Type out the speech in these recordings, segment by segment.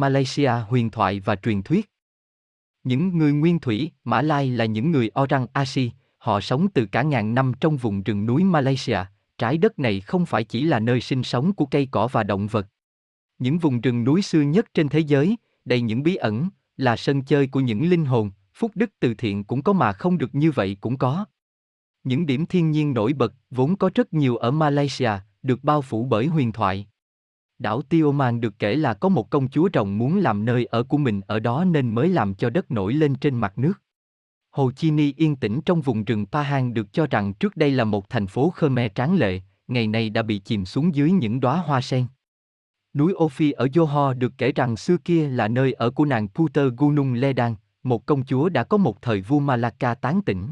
Malaysia huyền thoại và truyền thuyết. Những người nguyên thủy, Mã Lai là những người Orang Asi, họ sống từ cả ngàn năm trong vùng rừng núi Malaysia, trái đất này không phải chỉ là nơi sinh sống của cây cỏ và động vật. Những vùng rừng núi xưa nhất trên thế giới, đầy những bí ẩn, là sân chơi của những linh hồn, phúc đức từ thiện cũng có mà không được như vậy cũng có. Những điểm thiên nhiên nổi bật vốn có rất nhiều ở Malaysia, được bao phủ bởi huyền thoại. Đảo Tioman được kể là có một công chúa rồng muốn làm nơi ở của mình ở đó nên mới làm cho đất nổi lên trên mặt nước. Hồ Chi Ni yên tĩnh trong vùng rừng Pahang được cho rằng trước đây là một thành phố Khmer tráng lệ, ngày nay đã bị chìm xuống dưới những đóa hoa sen. Núi Ophi ở Johor được kể rằng xưa kia là nơi ở của nàng Puter Gunung Ledang, một công chúa đã có một thời vua Malacca tán tỉnh.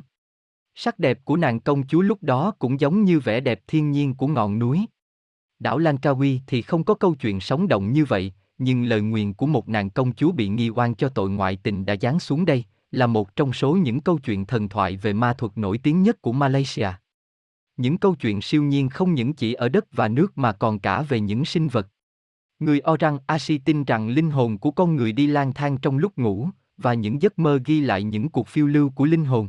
Sắc đẹp của nàng công chúa lúc đó cũng giống như vẻ đẹp thiên nhiên của ngọn núi. Đảo Langkawi thì không có câu chuyện sống động như vậy, nhưng lời nguyền của một nàng công chúa bị nghi oan cho tội ngoại tình đã giáng xuống đây, là một trong số những câu chuyện thần thoại về ma thuật nổi tiếng nhất của Malaysia. Những câu chuyện siêu nhiên không những chỉ ở đất và nước mà còn cả về những sinh vật. Người Orang Asi tin rằng linh hồn của con người đi lang thang trong lúc ngủ, và những giấc mơ ghi lại những cuộc phiêu lưu của linh hồn.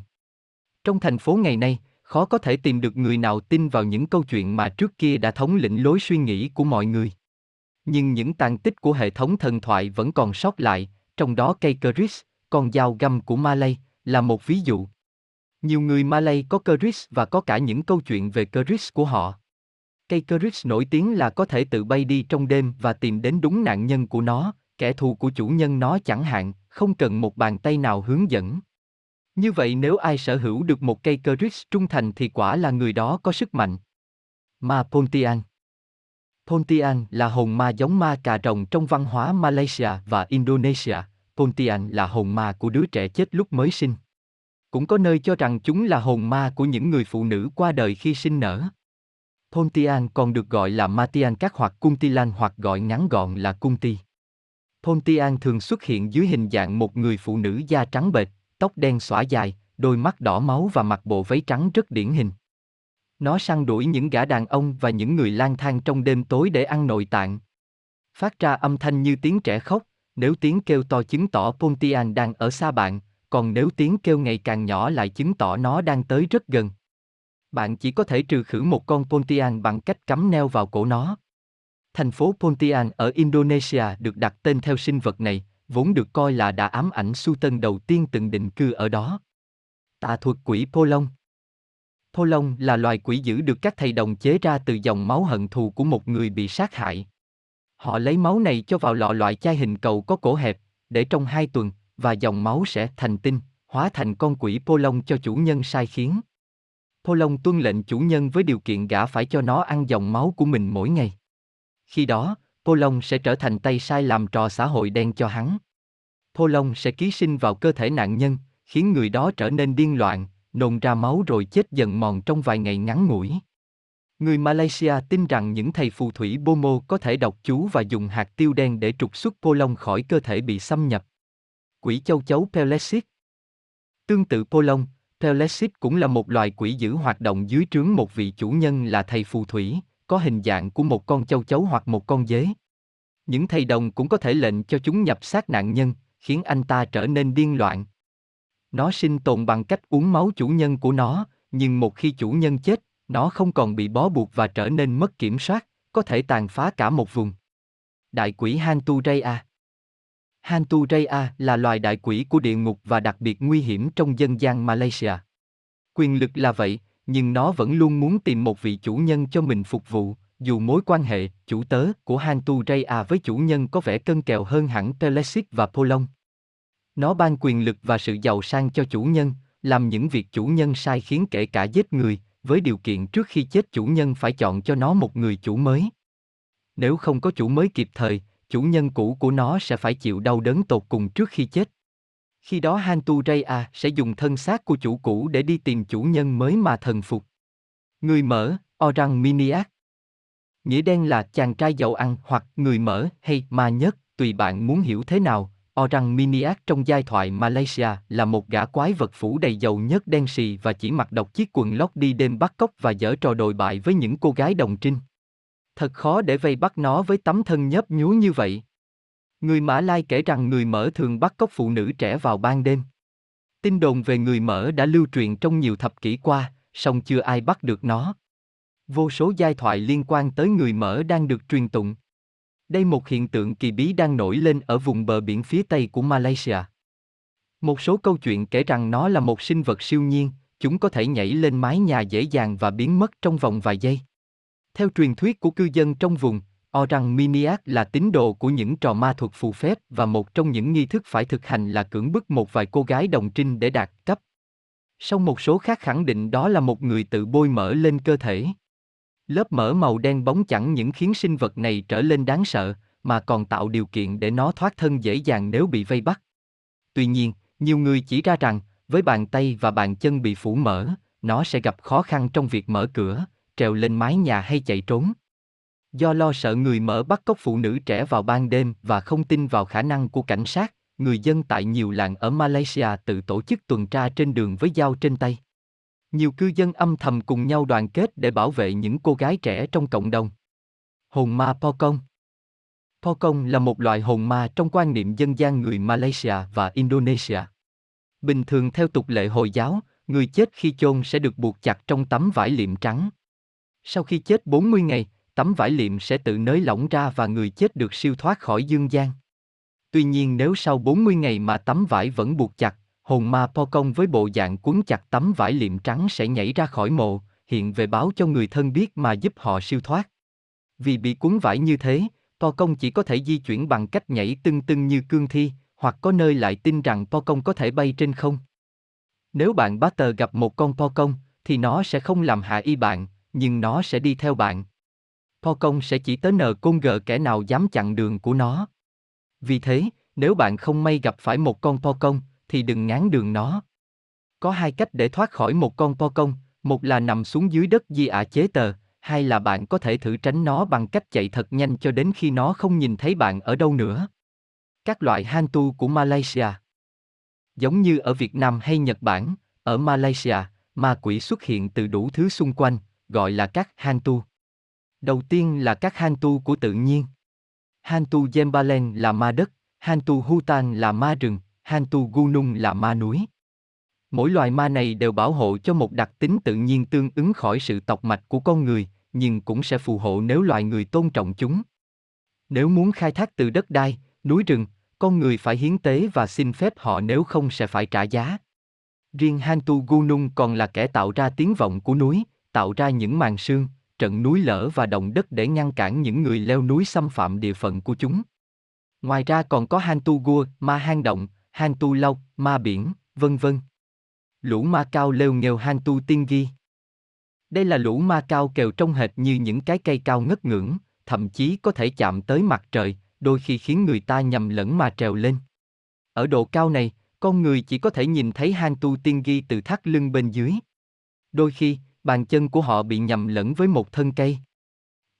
Trong thành phố ngày nay, khó có thể tìm được người nào tin vào những câu chuyện mà trước kia đã thống lĩnh lối suy nghĩ của mọi người. Nhưng những tàn tích của hệ thống thần thoại vẫn còn sót lại, trong đó cây Keris, con dao găm của Malay, là một ví dụ. Nhiều người Malay có Keris và có cả những câu chuyện về Keris của họ. Cây Keris nổi tiếng là có thể tự bay đi trong đêm và tìm đến đúng nạn nhân của nó, kẻ thù của chủ nhân nó chẳng hạn, không cần một bàn tay nào hướng dẫn. Như vậy nếu ai sở hữu được một cây Keris trung thành thì quả là người đó có sức mạnh. Ma Pontian Pontian là hồn ma giống ma cà rồng trong văn hóa Malaysia và Indonesia. Pontian là hồn ma của đứa trẻ chết lúc mới sinh. Cũng có nơi cho rằng chúng là hồn ma của những người phụ nữ qua đời khi sinh nở. Pontian còn được gọi là Matian các hoặc Kuntilan hoặc gọi ngắn gọn là Kunti. Pontian thường xuất hiện dưới hình dạng một người phụ nữ da trắng bệch, tóc đen xõa dài, đôi mắt đỏ máu và mặc bộ váy trắng rất điển hình. Nó săn đuổi những gã đàn ông và những người lang thang trong đêm tối để ăn nội tạng. Phát ra âm thanh như tiếng trẻ khóc, nếu tiếng kêu to chứng tỏ Pontian đang ở xa bạn, còn nếu tiếng kêu ngày càng nhỏ lại chứng tỏ nó đang tới rất gần. Bạn chỉ có thể trừ khử một con Pontian bằng cách cắm neo vào cổ nó. Thành phố Pontian ở Indonesia được đặt tên theo sinh vật này, vốn được coi là đã ám ảnh Sultan đầu tiên từng định cư ở đó. Tà thuật quỷ Polong Polong là loài quỷ dữ được các thầy đồng chế ra từ dòng máu hận thù của một người bị sát hại. Họ lấy máu này cho vào lọ loại chai hình cầu có cổ hẹp, để trong hai tuần, và dòng máu sẽ thành tinh, hóa thành con quỷ Polong cho chủ nhân sai khiến. Polong tuân lệnh chủ nhân với điều kiện gã phải cho nó ăn dòng máu của mình mỗi ngày. Khi đó, Polong sẽ trở thành tay sai làm trò xã hội đen cho hắn. Polong sẽ ký sinh vào cơ thể nạn nhân, khiến người đó trở nên điên loạn, nôn ra máu rồi chết dần mòn trong vài ngày ngắn ngủi. Người Malaysia tin rằng những thầy phù thủy Bomo có thể đọc chú và dùng hạt tiêu đen để trục xuất Polong khỏi cơ thể bị xâm nhập. Quỷ châu chấu Pelesic Tương tự Polong, Pelesic cũng là một loài quỷ dữ hoạt động dưới trướng một vị chủ nhân là thầy phù thủy, có hình dạng của một con châu chấu hoặc một con dế. Những thầy đồng cũng có thể lệnh cho chúng nhập xác nạn nhân, khiến anh ta trở nên điên loạn. Nó sinh tồn bằng cách uống máu chủ nhân của nó, nhưng một khi chủ nhân chết, nó không còn bị bó buộc và trở nên mất kiểm soát, có thể tàn phá cả một vùng. Đại quỷ Hantu Raya Hantu Raya là loài đại quỷ của địa ngục và đặc biệt nguy hiểm trong dân gian Malaysia. Quyền lực là vậy, nhưng nó vẫn luôn muốn tìm một vị chủ nhân cho mình phục vụ, dù mối quan hệ chủ tớ của Hantu Raya với chủ nhân có vẻ cân kèo hơn hẳn Telesic và Polong. Nó ban quyền lực và sự giàu sang cho chủ nhân, làm những việc chủ nhân sai khiến kể cả giết người, với điều kiện trước khi chết chủ nhân phải chọn cho nó một người chủ mới. Nếu không có chủ mới kịp thời, chủ nhân cũ của nó sẽ phải chịu đau đớn tột cùng trước khi chết. Khi đó Hantu Raya sẽ dùng thân xác của chủ cũ để đi tìm chủ nhân mới mà thần phục. Người mở, Orang Miniac. Nghĩa đen là chàng trai giàu ăn hoặc người mở hay ma nhất, tùy bạn muốn hiểu thế nào. Orang Miniac trong giai thoại Malaysia là một gã quái vật phủ đầy dầu nhất đen xì và chỉ mặc độc chiếc quần lót đi đêm bắt cóc và dở trò đồi bại với những cô gái đồng trinh. Thật khó để vây bắt nó với tấm thân nhấp nhúa như vậy. Người Mã Lai kể rằng người Mỡ thường bắt cóc phụ nữ trẻ vào ban đêm. Tin đồn về người Mỡ đã lưu truyền trong nhiều thập kỷ qua, song chưa ai bắt được nó. Vô số giai thoại liên quan tới người Mỡ đang được truyền tụng. Đây một hiện tượng kỳ bí đang nổi lên ở vùng bờ biển phía tây của Malaysia. Một số câu chuyện kể rằng nó là một sinh vật siêu nhiên, chúng có thể nhảy lên mái nhà dễ dàng và biến mất trong vòng vài giây. Theo truyền thuyết của cư dân trong vùng, Orang miniac là tín đồ của những trò ma thuật phù phép và một trong những nghi thức phải thực hành là cưỡng bức một vài cô gái đồng trinh để đạt cấp. Song một số khác khẳng định đó là một người tự bôi mỡ lên cơ thể. Lớp mỡ màu đen bóng chẳng những khiến sinh vật này trở lên đáng sợ, mà còn tạo điều kiện để nó thoát thân dễ dàng nếu bị vây bắt. Tuy nhiên, nhiều người chỉ ra rằng, với bàn tay và bàn chân bị phủ mỡ, nó sẽ gặp khó khăn trong việc mở cửa, trèo lên mái nhà hay chạy trốn. Do lo sợ người mở bắt cóc phụ nữ trẻ vào ban đêm và không tin vào khả năng của cảnh sát, người dân tại nhiều làng ở Malaysia tự tổ chức tuần tra trên đường với dao trên tay. Nhiều cư dân âm thầm cùng nhau đoàn kết để bảo vệ những cô gái trẻ trong cộng đồng. Hồn ma Pokong Pokong là một loại hồn ma trong quan niệm dân gian người Malaysia và Indonesia. Bình thường theo tục lệ Hồi giáo, người chết khi chôn sẽ được buộc chặt trong tấm vải liệm trắng. Sau khi chết 40 ngày, tấm vải liệm sẽ tự nới lỏng ra và người chết được siêu thoát khỏi dương gian. Tuy nhiên nếu sau 40 ngày mà tấm vải vẫn buộc chặt, hồn ma po công với bộ dạng cuốn chặt tấm vải liệm trắng sẽ nhảy ra khỏi mộ, hiện về báo cho người thân biết mà giúp họ siêu thoát. Vì bị cuốn vải như thế, po công chỉ có thể di chuyển bằng cách nhảy tưng tưng như cương thi, hoặc có nơi lại tin rằng po công có thể bay trên không. Nếu bạn bá tờ gặp một con po công, thì nó sẽ không làm hạ y bạn, nhưng nó sẽ đi theo bạn. Po công sẽ chỉ tới nờ côn gờ kẻ nào dám chặn đường của nó. Vì thế, nếu bạn không may gặp phải một con po công, thì đừng ngán đường nó. Có hai cách để thoát khỏi một con po công, một là nằm xuống dưới đất di ả chế tờ, hai là bạn có thể thử tránh nó bằng cách chạy thật nhanh cho đến khi nó không nhìn thấy bạn ở đâu nữa. Các loại hantu của Malaysia Giống như ở Việt Nam hay Nhật Bản, ở Malaysia, ma quỷ xuất hiện từ đủ thứ xung quanh, gọi là các hantu. Đầu tiên là các hang tu của tự nhiên. Hang tu Jembalen là ma đất, hang tu Hutan là ma rừng, hang tu Gunung là ma núi. Mỗi loài ma này đều bảo hộ cho một đặc tính tự nhiên tương ứng khỏi sự tộc mạch của con người, nhưng cũng sẽ phù hộ nếu loài người tôn trọng chúng. Nếu muốn khai thác từ đất đai, núi rừng, con người phải hiến tế và xin phép họ nếu không sẽ phải trả giá. Riêng Hantu Gunung còn là kẻ tạo ra tiếng vọng của núi, tạo ra những màn sương, trận núi lở và động đất để ngăn cản những người leo núi xâm phạm địa phận của chúng. Ngoài ra còn có hang tu Gua, ma hang động, hang tu lâu, ma biển, vân vân. Lũ ma cao leo nghèo Hantu Tiên Ghi. Đây là lũ ma cao kèo trông hệt như những cái cây cao ngất ngưỡng, thậm chí có thể chạm tới mặt trời, đôi khi khiến người ta nhầm lẫn mà trèo lên. Ở độ cao này, con người chỉ có thể nhìn thấy hang tu Tiên Ghi từ thắt lưng bên dưới. Đôi khi, bàn chân của họ bị nhầm lẫn với một thân cây.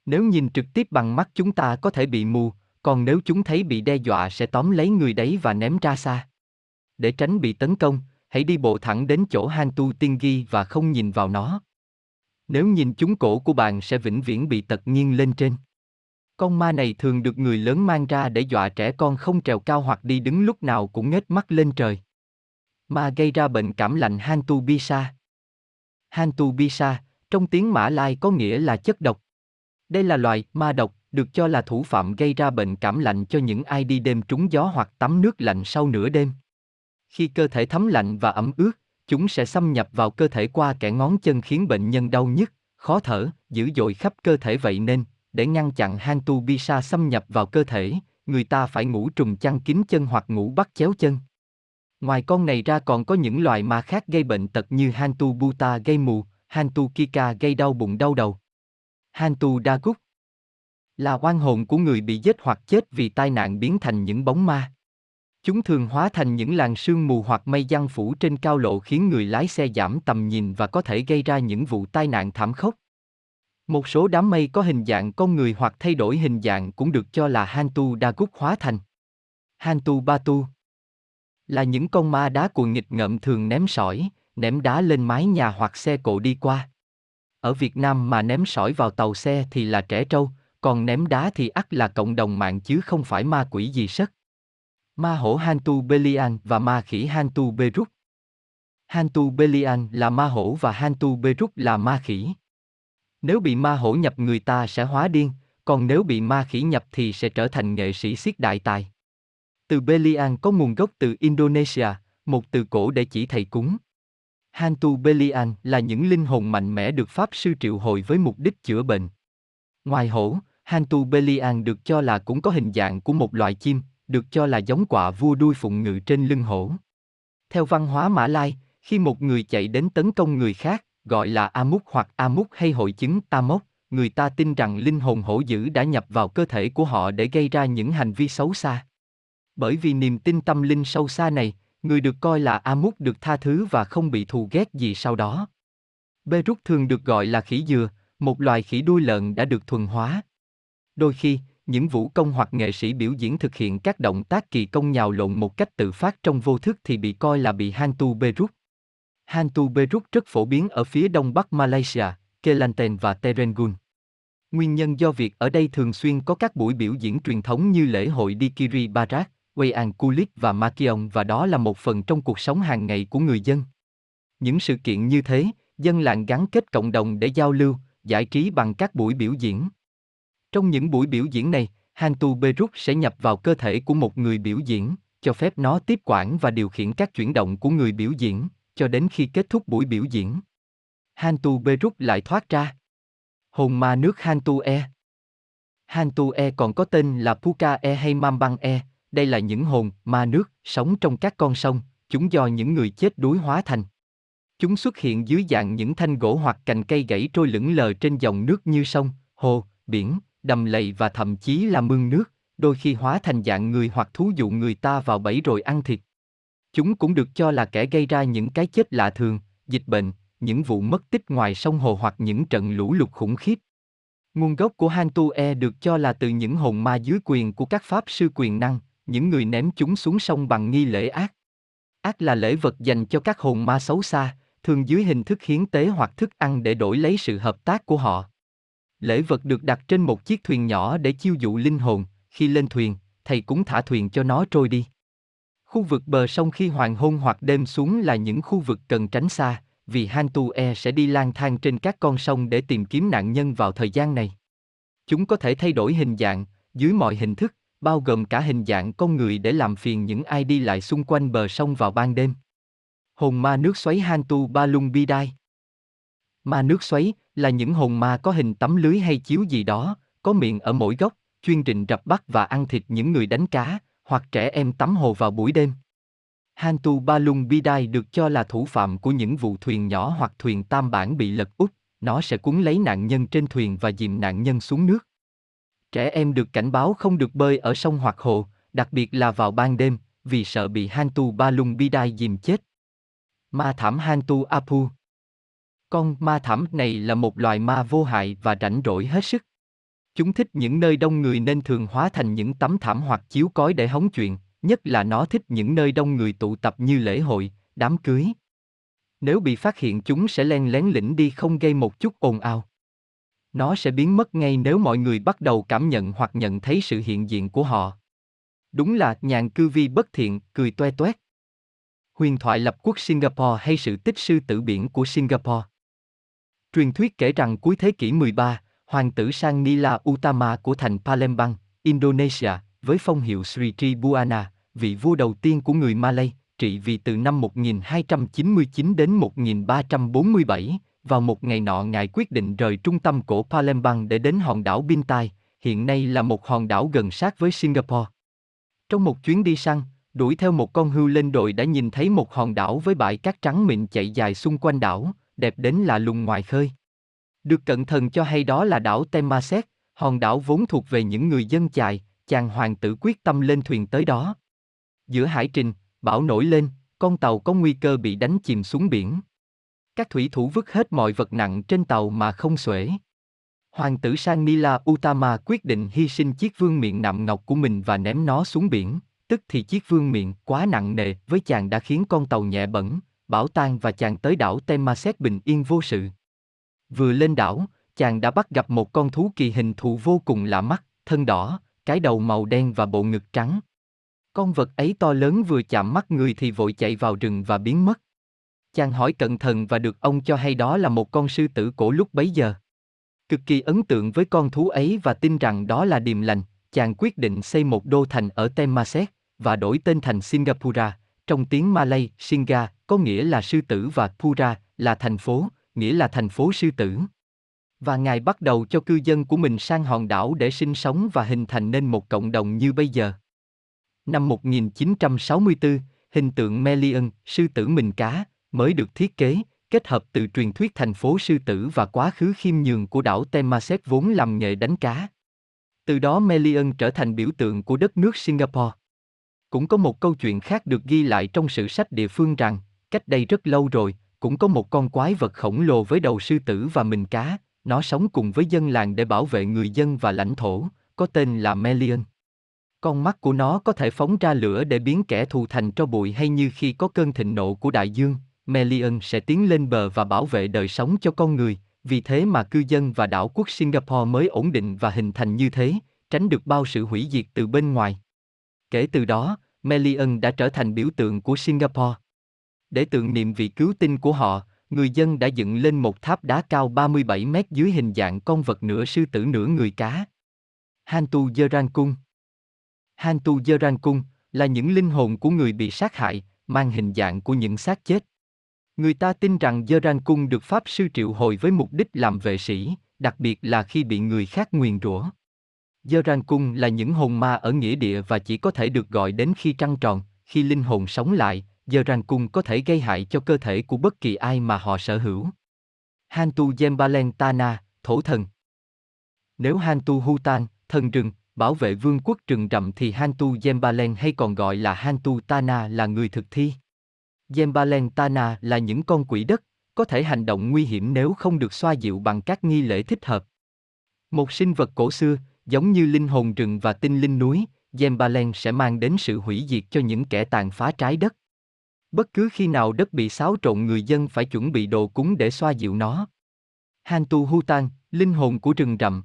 Nếu nhìn trực tiếp bằng mắt chúng ta có thể bị mù, còn nếu chúng thấy bị đe dọa sẽ tóm lấy người đấy và ném ra xa. Để tránh bị tấn công, hãy đi bộ thẳng đến chỗ hang tu tiên ghi và không nhìn vào nó. Nếu nhìn chúng cổ của bạn sẽ vĩnh viễn bị tật nghiêng lên trên. Con ma này thường được người lớn mang ra để dọa trẻ con không trèo cao hoặc đi đứng lúc nào cũng ngết mắt lên trời. Ma gây ra bệnh cảm lạnh hang tu bi sa. Hantu Bisa, trong tiếng Mã Lai có nghĩa là chất độc. Đây là loài ma độc, được cho là thủ phạm gây ra bệnh cảm lạnh cho những ai đi đêm trúng gió hoặc tắm nước lạnh sau nửa đêm. Khi cơ thể thấm lạnh và ẩm ướt, chúng sẽ xâm nhập vào cơ thể qua kẻ ngón chân khiến bệnh nhân đau nhức, khó thở, dữ dội khắp cơ thể vậy nên, để ngăn chặn Hantu Bisa xâm nhập vào cơ thể, người ta phải ngủ trùng chăn kín chân hoặc ngủ bắt chéo chân. Ngoài con này ra còn có những loại ma khác gây bệnh tật như Hantu Buta gây mù, Hantu Kika gây đau bụng đau đầu. Hantu Dagut là oan hồn của người bị giết hoặc chết vì tai nạn biến thành những bóng ma. Chúng thường hóa thành những làn sương mù hoặc mây giăng phủ trên cao lộ khiến người lái xe giảm tầm nhìn và có thể gây ra những vụ tai nạn thảm khốc. Một số đám mây có hình dạng con người hoặc thay đổi hình dạng cũng được cho là Hantu Dagut hóa thành. Hantu Batu là những con ma đá cuồng nghịch ngợm thường ném sỏi, ném đá lên mái nhà hoặc xe cộ đi qua. Ở Việt Nam mà ném sỏi vào tàu xe thì là trẻ trâu, còn ném đá thì ắt là cộng đồng mạng chứ không phải ma quỷ gì sất. Ma hổ Hantu Belian và ma khỉ Hantu Beruk. Hantu Belian là ma hổ và Hantu Beruk là ma khỉ. Nếu bị ma hổ nhập người ta sẽ hóa điên, còn nếu bị ma khỉ nhập thì sẽ trở thành nghệ sĩ siết đại tài. Từ Belian có nguồn gốc từ Indonesia, một từ cổ để chỉ thầy cúng. Hantu Belian là những linh hồn mạnh mẽ được Pháp sư triệu hồi với mục đích chữa bệnh. Ngoài hổ, Hantu Belian được cho là cũng có hình dạng của một loại chim, được cho là giống quạ vua đuôi phụng ngự trên lưng hổ. Theo văn hóa Mã Lai, khi một người chạy đến tấn công người khác, gọi là Amuk hoặc Amuk hay hội chứng Tamok, người ta tin rằng linh hồn hổ dữ đã nhập vào cơ thể của họ để gây ra những hành vi xấu xa. Bởi vì niềm tin tâm linh sâu xa này, người được coi là Amut được tha thứ và không bị thù ghét gì sau đó. Beruk thường được gọi là khỉ dừa, một loài khỉ đuôi lợn đã được thuần hóa. Đôi khi, những vũ công hoặc nghệ sĩ biểu diễn thực hiện các động tác kỳ công nhào lộn một cách tự phát trong vô thức thì bị coi là bị Hantu Beruk. Hantu Beruk rất phổ biến ở phía đông bắc Malaysia, Kelantan và Terengganu. Nguyên nhân do việc ở đây thường xuyên có các buổi biểu diễn truyền thống như lễ hội Dikiri Barat, Wayan Kulit và Makion và đó là một phần trong cuộc sống hàng ngày của người dân. Những sự kiện như thế, dân làng gắn kết cộng đồng để giao lưu, giải trí bằng các buổi biểu diễn. Trong những buổi biểu diễn này, Hantu Beruk sẽ nhập vào cơ thể của một người biểu diễn, cho phép nó tiếp quản và điều khiển các chuyển động của người biểu diễn, cho đến khi kết thúc buổi biểu diễn. Hantu Beruk lại thoát ra. Hồn ma nước Hantu E Hantu E còn có tên là Puka E hay Mambang E, đây là những hồn, ma nước, sống trong các con sông, chúng do những người chết đuối hóa thành. Chúng xuất hiện dưới dạng những thanh gỗ hoặc cành cây gãy trôi lững lờ trên dòng nước như sông, hồ, biển, đầm lầy và thậm chí là mương nước, đôi khi hóa thành dạng người hoặc thú dụ người ta vào bẫy rồi ăn thịt. Chúng cũng được cho là kẻ gây ra những cái chết lạ thường, dịch bệnh, những vụ mất tích ngoài sông hồ hoặc những trận lũ lụt khủng khiếp. Nguồn gốc của Hantu E được cho là từ những hồn ma dưới quyền của các pháp sư quyền năng, những người ném chúng xuống sông bằng nghi lễ ác. Ác là lễ vật dành cho các hồn ma xấu xa, thường dưới hình thức hiến tế hoặc thức ăn để đổi lấy sự hợp tác của họ. Lễ vật được đặt trên một chiếc thuyền nhỏ để chiêu dụ linh hồn, khi lên thuyền, thầy cũng thả thuyền cho nó trôi đi. Khu vực bờ sông khi hoàng hôn hoặc đêm xuống là những khu vực cần tránh xa, vì Hantu E sẽ đi lang thang trên các con sông để tìm kiếm nạn nhân vào thời gian này. Chúng có thể thay đổi hình dạng, dưới mọi hình thức, bao gồm cả hình dạng con người để làm phiền những ai đi lại xung quanh bờ sông vào ban đêm. Hồn ma nước xoáy Hantu Balung Bidai Ma nước xoáy là những hồn ma có hình tấm lưới hay chiếu gì đó, có miệng ở mỗi góc, chuyên rình rập bắt và ăn thịt những người đánh cá, hoặc trẻ em tắm hồ vào buổi đêm. Hantu Balung Bidai được cho là thủ phạm của những vụ thuyền nhỏ hoặc thuyền tam bản bị lật úp, nó sẽ cuốn lấy nạn nhân trên thuyền và dìm nạn nhân xuống nước. Trẻ em được cảnh báo không được bơi ở sông hoặc hồ, đặc biệt là vào ban đêm, vì sợ bị Hantu Balung Bidai dìm chết. Ma thảm Hantu Apu Con ma thảm này là một loài ma vô hại và rảnh rỗi hết sức. Chúng thích những nơi đông người nên thường hóa thành những tấm thảm hoặc chiếu cói để hóng chuyện, nhất là nó thích những nơi đông người tụ tập như lễ hội, đám cưới. Nếu bị phát hiện chúng sẽ len lén lĩnh đi không gây một chút ồn ào. Nó sẽ biến mất ngay nếu mọi người bắt đầu cảm nhận hoặc nhận thấy sự hiện diện của họ. Đúng là nhàn cư vi bất thiện, cười toe toét. Huyền thoại lập quốc Singapore hay sự tích sư tử biển của Singapore. Truyền thuyết kể rằng cuối thế kỷ 13, hoàng tử Sang Nila Utama của thành Palembang, Indonesia, với phong hiệu Sri Tribuana, vị vua đầu tiên của người Malay, trị vì từ năm 1299 đến 1347, vào một ngày nọ ngài quyết định rời trung tâm cổ Palembang để đến hòn đảo Bintai, hiện nay là một hòn đảo gần sát với Singapore. Trong một chuyến đi săn, đuổi theo một con hươu lên đồi đã nhìn thấy một hòn đảo với bãi cát trắng mịn chạy dài xung quanh đảo, đẹp đến lạ lùng ngoài khơi. Được cận thần cho hay đó là đảo Temaset, hòn đảo vốn thuộc về những người dân chài, chàng hoàng tử quyết tâm lên thuyền tới đó. Giữa hải trình, bão nổi lên, con tàu có nguy cơ bị đánh chìm xuống biển. Các thủy thủ vứt hết mọi vật nặng trên tàu mà không xuể. Hoàng tử Sang Nila Utama quyết định hy sinh chiếc vương miện nạm ngọc của mình và ném nó xuống biển, tức thì chiếc vương miện quá nặng nề với chàng đã khiến con tàu nhẹ bẩn, bảo tan và chàng tới đảo Temaset bình yên vô sự. Vừa lên đảo, chàng đã bắt gặp một con thú kỳ hình thù vô cùng lạ mắt, thân đỏ, cái đầu màu đen và bộ ngực trắng. Con vật ấy to lớn vừa chạm mắt người thì vội chạy vào rừng và biến mất. Chàng hỏi cẩn thận và được ông cho hay đó là một con sư tử cổ lúc bấy giờ. Cực kỳ ấn tượng với con thú ấy và tin rằng đó là điềm lành, chàng quyết định xây một đô thành ở Temasek và đổi tên thành Singapura. Trong tiếng Malay, Singa có nghĩa là sư tử và Pura là thành phố, nghĩa là thành phố sư tử. Và ngài bắt đầu cho cư dân của mình sang hòn đảo để sinh sống và hình thành nên một cộng đồng như bây giờ. Năm 1964, hình tượng Melian, sư tử mình cá, mới được thiết kế, kết hợp từ truyền thuyết thành phố sư tử và quá khứ khiêm nhường của đảo Temasek vốn làm nghề đánh cá. Từ đó Melian trở thành biểu tượng của đất nước Singapore. Cũng có một câu chuyện khác được ghi lại trong sử sách địa phương rằng, cách đây rất lâu rồi, cũng có một con quái vật khổng lồ với đầu sư tử và mình cá, nó sống cùng với dân làng để bảo vệ người dân và lãnh thổ, có tên là Melian. Con mắt của nó có thể phóng ra lửa để biến kẻ thù thành tro bụi hay như khi có cơn thịnh nộ của đại dương, Melian sẽ tiến lên bờ và bảo vệ đời sống cho con người, vì thế mà cư dân và đảo quốc Singapore mới ổn định và hình thành như thế, tránh được bao sự hủy diệt từ bên ngoài. Kể từ đó, Melian đã trở thành biểu tượng của Singapore. Để tưởng niệm vị cứu tinh của họ, người dân đã dựng lên một tháp đá cao 37 mét dưới hình dạng con vật nửa sư tử nửa người cá. Hantu Jerangkung Hantu Jerangkung là những linh hồn của người bị sát hại, mang hình dạng của những xác chết. Người ta tin rằng Cung được Pháp sư triệu hồi với mục đích làm vệ sĩ, đặc biệt là khi bị người khác nguyền rủa. Cung là những hồn ma ở nghĩa địa và chỉ có thể được gọi đến khi trăng tròn, khi linh hồn sống lại, Cung có thể gây hại cho cơ thể của bất kỳ ai mà họ sở hữu. Hantu Jembalen Tana, thổ thần Nếu Hantu Hutan, thần rừng, bảo vệ vương quốc rừng rậm thì Hantu Jembalen hay còn gọi là Hantu Tana là người thực thi. Jembalentana là những con quỷ đất, có thể hành động nguy hiểm nếu không được xoa dịu bằng các nghi lễ thích hợp. Một sinh vật cổ xưa, giống như linh hồn rừng và tinh linh núi, Jembalen sẽ mang đến sự hủy diệt cho những kẻ tàn phá trái đất. Bất cứ khi nào đất bị xáo trộn người dân phải chuẩn bị đồ cúng để xoa dịu nó. Hantu Hutan, linh hồn của rừng rậm.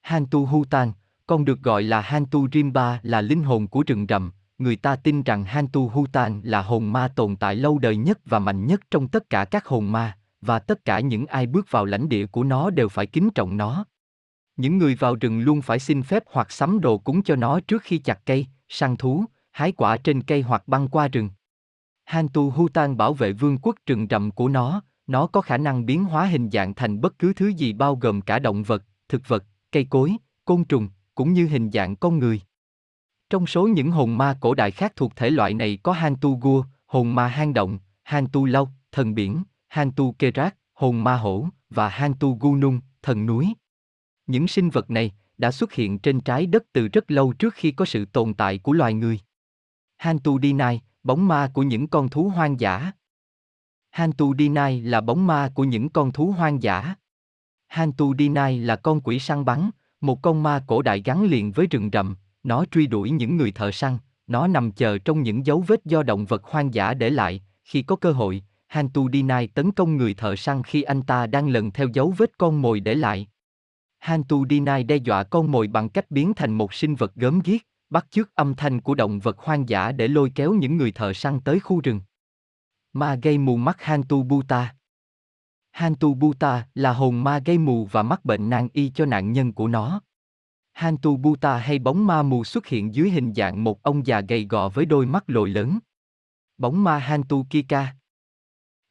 Hantu Hutan, còn được gọi là Hantu Rimba là linh hồn của rừng rậm, người ta tin rằng Hantu Hutan là hồn ma tồn tại lâu đời nhất và mạnh nhất trong tất cả các hồn ma, và tất cả những ai bước vào lãnh địa của nó đều phải kính trọng nó. Những người vào rừng luôn phải xin phép hoặc sắm đồ cúng cho nó trước khi chặt cây, săn thú, hái quả trên cây hoặc băng qua rừng. Hantu Hutan bảo vệ vương quốc rừng rậm của nó, nó có khả năng biến hóa hình dạng thành bất cứ thứ gì bao gồm cả động vật, thực vật, cây cối, côn trùng, cũng như hình dạng con người. Trong số những hồn ma cổ đại khác thuộc thể loại này có Hantu Gua, hồn ma hang động, Hantu Lâu, thần biển, Hantu rác, hồn ma hổ, và Hantu Gunung, thần núi. Những sinh vật này đã xuất hiện trên trái đất từ rất lâu trước khi có sự tồn tại của loài người. Hantu Dinai, bóng ma của những con thú hoang dã. Hantu Dinai là bóng ma của những con thú hoang dã. Hantu Dinai là con quỷ săn bắn, một con ma cổ đại gắn liền với rừng rậm, nó truy đuổi những người thợ săn, nó nằm chờ trong những dấu vết do động vật hoang dã để lại, khi có cơ hội, Hantu Dinai tấn công người thợ săn khi anh ta đang lần theo dấu vết con mồi để lại. Hantu Dinai đe dọa con mồi bằng cách biến thành một sinh vật gớm ghiếc, bắt chước âm thanh của động vật hoang dã để lôi kéo những người thợ săn tới khu rừng. Ma gây mù mắt Hantu Buta Hantu Buta là hồn ma gây mù và mắc bệnh nan y cho nạn nhân của nó. Hantu Buta hay bóng ma mù xuất hiện dưới hình dạng một ông già gầy gò với đôi mắt lồi lớn. Bóng ma Hantu Kika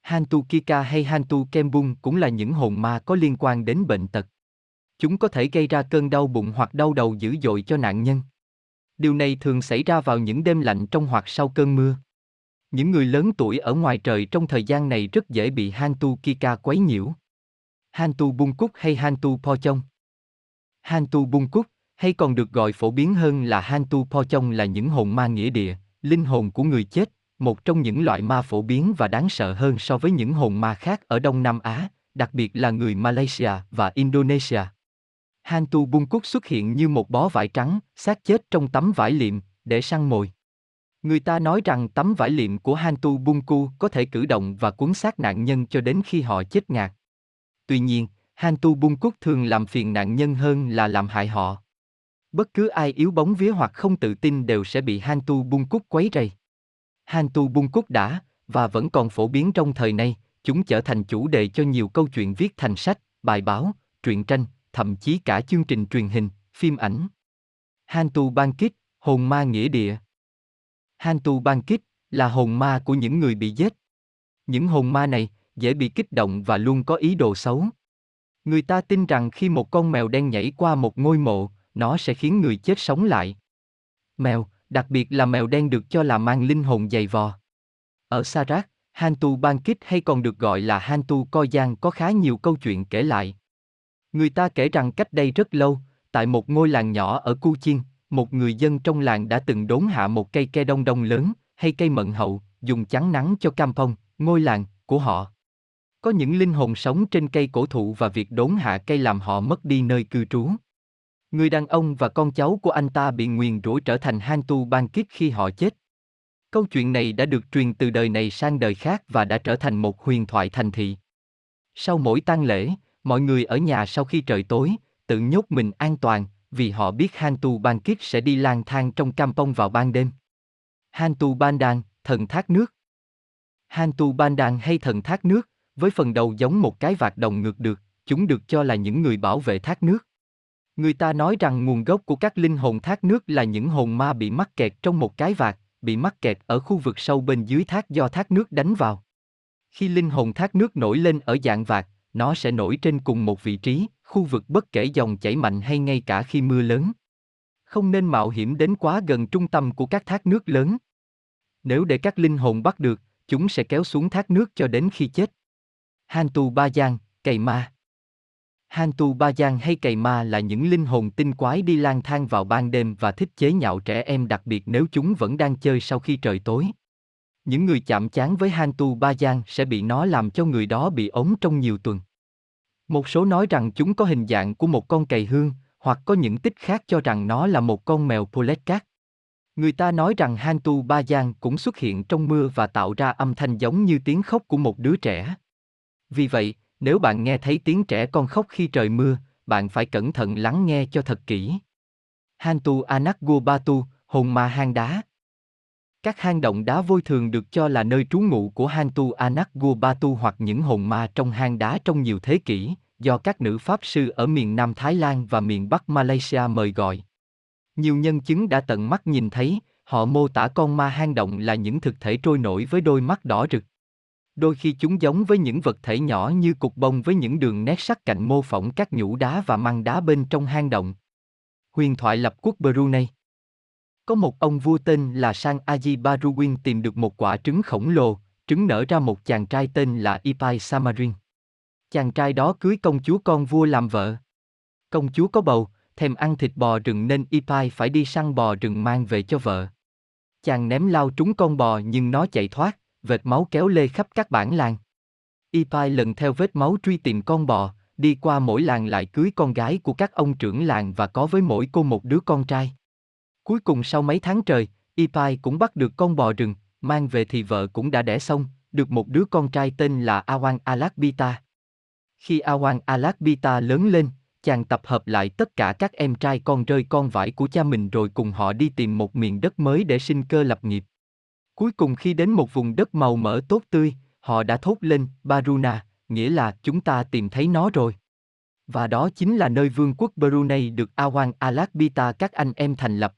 Hantu Kika hay Hantu Kembung cũng là những hồn ma có liên quan đến bệnh tật. Chúng có thể gây ra cơn đau bụng hoặc đau đầu dữ dội cho nạn nhân. Điều này thường xảy ra vào những đêm lạnh trong hoặc sau cơn mưa. Những người lớn tuổi ở ngoài trời trong thời gian này rất dễ bị Hantu Kika quấy nhiễu. Hantu Bung Cúc hay Hantu Po Chong Hantu Bung Cúc, hay còn được gọi phổ biến hơn là Hantu Po Chong là những hồn ma nghĩa địa, linh hồn của người chết, một trong những loại ma phổ biến và đáng sợ hơn so với những hồn ma khác ở Đông Nam Á, đặc biệt là người Malaysia và Indonesia. Hantu Bung xuất hiện như một bó vải trắng, xác chết trong tấm vải liệm, để săn mồi. Người ta nói rằng tấm vải liệm của Hantu Bunku có thể cử động và cuốn xác nạn nhân cho đến khi họ chết ngạt. Tuy nhiên, Hantu Bunkut thường làm phiền nạn nhân hơn là làm hại họ. Bất cứ ai yếu bóng vía hoặc không tự tin đều sẽ bị Hantu cúc quấy rầy. Hantu cúc đã, và vẫn còn phổ biến trong thời nay, chúng trở thành chủ đề cho nhiều câu chuyện viết thành sách, bài báo, truyện tranh, thậm chí cả chương trình truyền hình, phim ảnh. Hantu Bankit, hồn ma nghĩa địa. Hantu Bankit là hồn ma của những người bị giết. Những hồn ma này dễ bị kích động và luôn có ý đồ xấu. Người ta tin rằng khi một con mèo đen nhảy qua một ngôi mộ, nó sẽ khiến người chết sống lại. Mèo, đặc biệt là mèo đen được cho là mang linh hồn dày vò. Ở Sarat, Hantu Bankit hay còn được gọi là Hantu Koyan có khá nhiều câu chuyện kể lại. Người ta kể rằng cách đây rất lâu, tại một ngôi làng nhỏ ở Cu Chiên, một người dân trong làng đã từng đốn hạ một cây ke đông đông lớn, hay cây mận hậu, dùng chắn nắng cho campong, ngôi làng, của họ. Có những linh hồn sống trên cây cổ thụ và việc đốn hạ cây làm họ mất đi nơi cư trú. Người đàn ông và con cháu của anh ta bị nguyền rủa trở thành hang tu ban Bankit khi họ chết. Câu chuyện này đã được truyền từ đời này sang đời khác và đã trở thành một huyền thoại thành thị. Sau mỗi tang lễ, mọi người ở nhà sau khi trời tối, tự nhốt mình an toàn, vì họ biết hang tu ban Bankit sẽ đi lang thang trong campong vào ban đêm. Hang tu ban đan, thần thác nước. Hang tu ban đan hay thần thác nước, với phần đầu giống một cái vạt đồng ngược được, chúng được cho là những người bảo vệ thác nước. Người ta nói rằng nguồn gốc của các linh hồn thác nước là những hồn ma bị mắc kẹt trong một cái vạt, bị mắc kẹt ở khu vực sâu bên dưới thác do thác nước đánh vào. Khi linh hồn thác nước nổi lên ở dạng vạt, nó sẽ nổi trên cùng một vị trí, khu vực bất kể dòng chảy mạnh hay ngay cả khi mưa lớn. Không nên mạo hiểm đến quá gần trung tâm của các thác nước lớn. Nếu để các linh hồn bắt được, chúng sẽ kéo xuống thác nước cho đến khi chết. Hantu Ba Giang, cày ma Hantu Ba Giang hay cày ma là những linh hồn tinh quái đi lang thang vào ban đêm và thích chế nhạo trẻ em đặc biệt nếu chúng vẫn đang chơi sau khi trời tối. Những người chạm chán với Hantu Ba Giang sẽ bị nó làm cho người đó bị ốm trong nhiều tuần. Một số nói rằng chúng có hình dạng của một con cày hương, hoặc có những tích khác cho rằng nó là một con mèo Poletcat. Người ta nói rằng Hantu Ba Giang cũng xuất hiện trong mưa và tạo ra âm thanh giống như tiếng khóc của một đứa trẻ. Vì vậy, nếu bạn nghe thấy tiếng trẻ con khóc khi trời mưa, bạn phải cẩn thận lắng nghe cho thật kỹ. Hantu Anakgubatu, hồn ma hang đá. Các hang động đá vôi thường được cho là nơi trú ngụ của Hantu Anakgubatu hoặc những hồn ma trong hang đá trong nhiều thế kỷ, do các nữ pháp sư ở miền Nam Thái Lan và miền Bắc Malaysia mời gọi. Nhiều nhân chứng đã tận mắt nhìn thấy, họ mô tả con ma hang động là những thực thể trôi nổi với đôi mắt đỏ rực. Đôi khi chúng giống với những vật thể nhỏ như cục bông với những đường nét sắc cạnh mô phỏng các nhũ đá và măng đá bên trong hang động. Huyền thoại lập quốc Brunei Có một ông vua tên là Sang Aji Baruwin tìm được một quả trứng khổng lồ, trứng nở ra một chàng trai tên là Ipai Samarin. Chàng trai đó cưới công chúa con vua làm vợ. Công chúa có bầu, thèm ăn thịt bò rừng nên Ipai phải đi săn bò rừng mang về cho vợ. Chàng ném lao trúng con bò nhưng nó chạy thoát, vệt máu kéo lê khắp các bản làng. Ipai lần theo vết máu truy tìm con bò, đi qua mỗi làng lại cưới con gái của các ông trưởng làng và có với mỗi cô một đứa con trai. Cuối cùng sau mấy tháng trời, Ipai cũng bắt được con bò rừng, mang về thì vợ cũng đã đẻ xong, được một đứa con trai tên là Awan Alakbita. Khi Awan Alakbita lớn lên, chàng tập hợp lại tất cả các em trai con rơi con vải của cha mình rồi cùng họ đi tìm một miền đất mới để sinh cơ lập nghiệp. Cuối cùng khi đến một vùng đất màu mỡ tốt tươi, họ đã thốt lên, Baruna, nghĩa là chúng ta tìm thấy nó rồi. Và đó chính là nơi vương quốc Brunei được Awan Alakbita các anh em thành lập,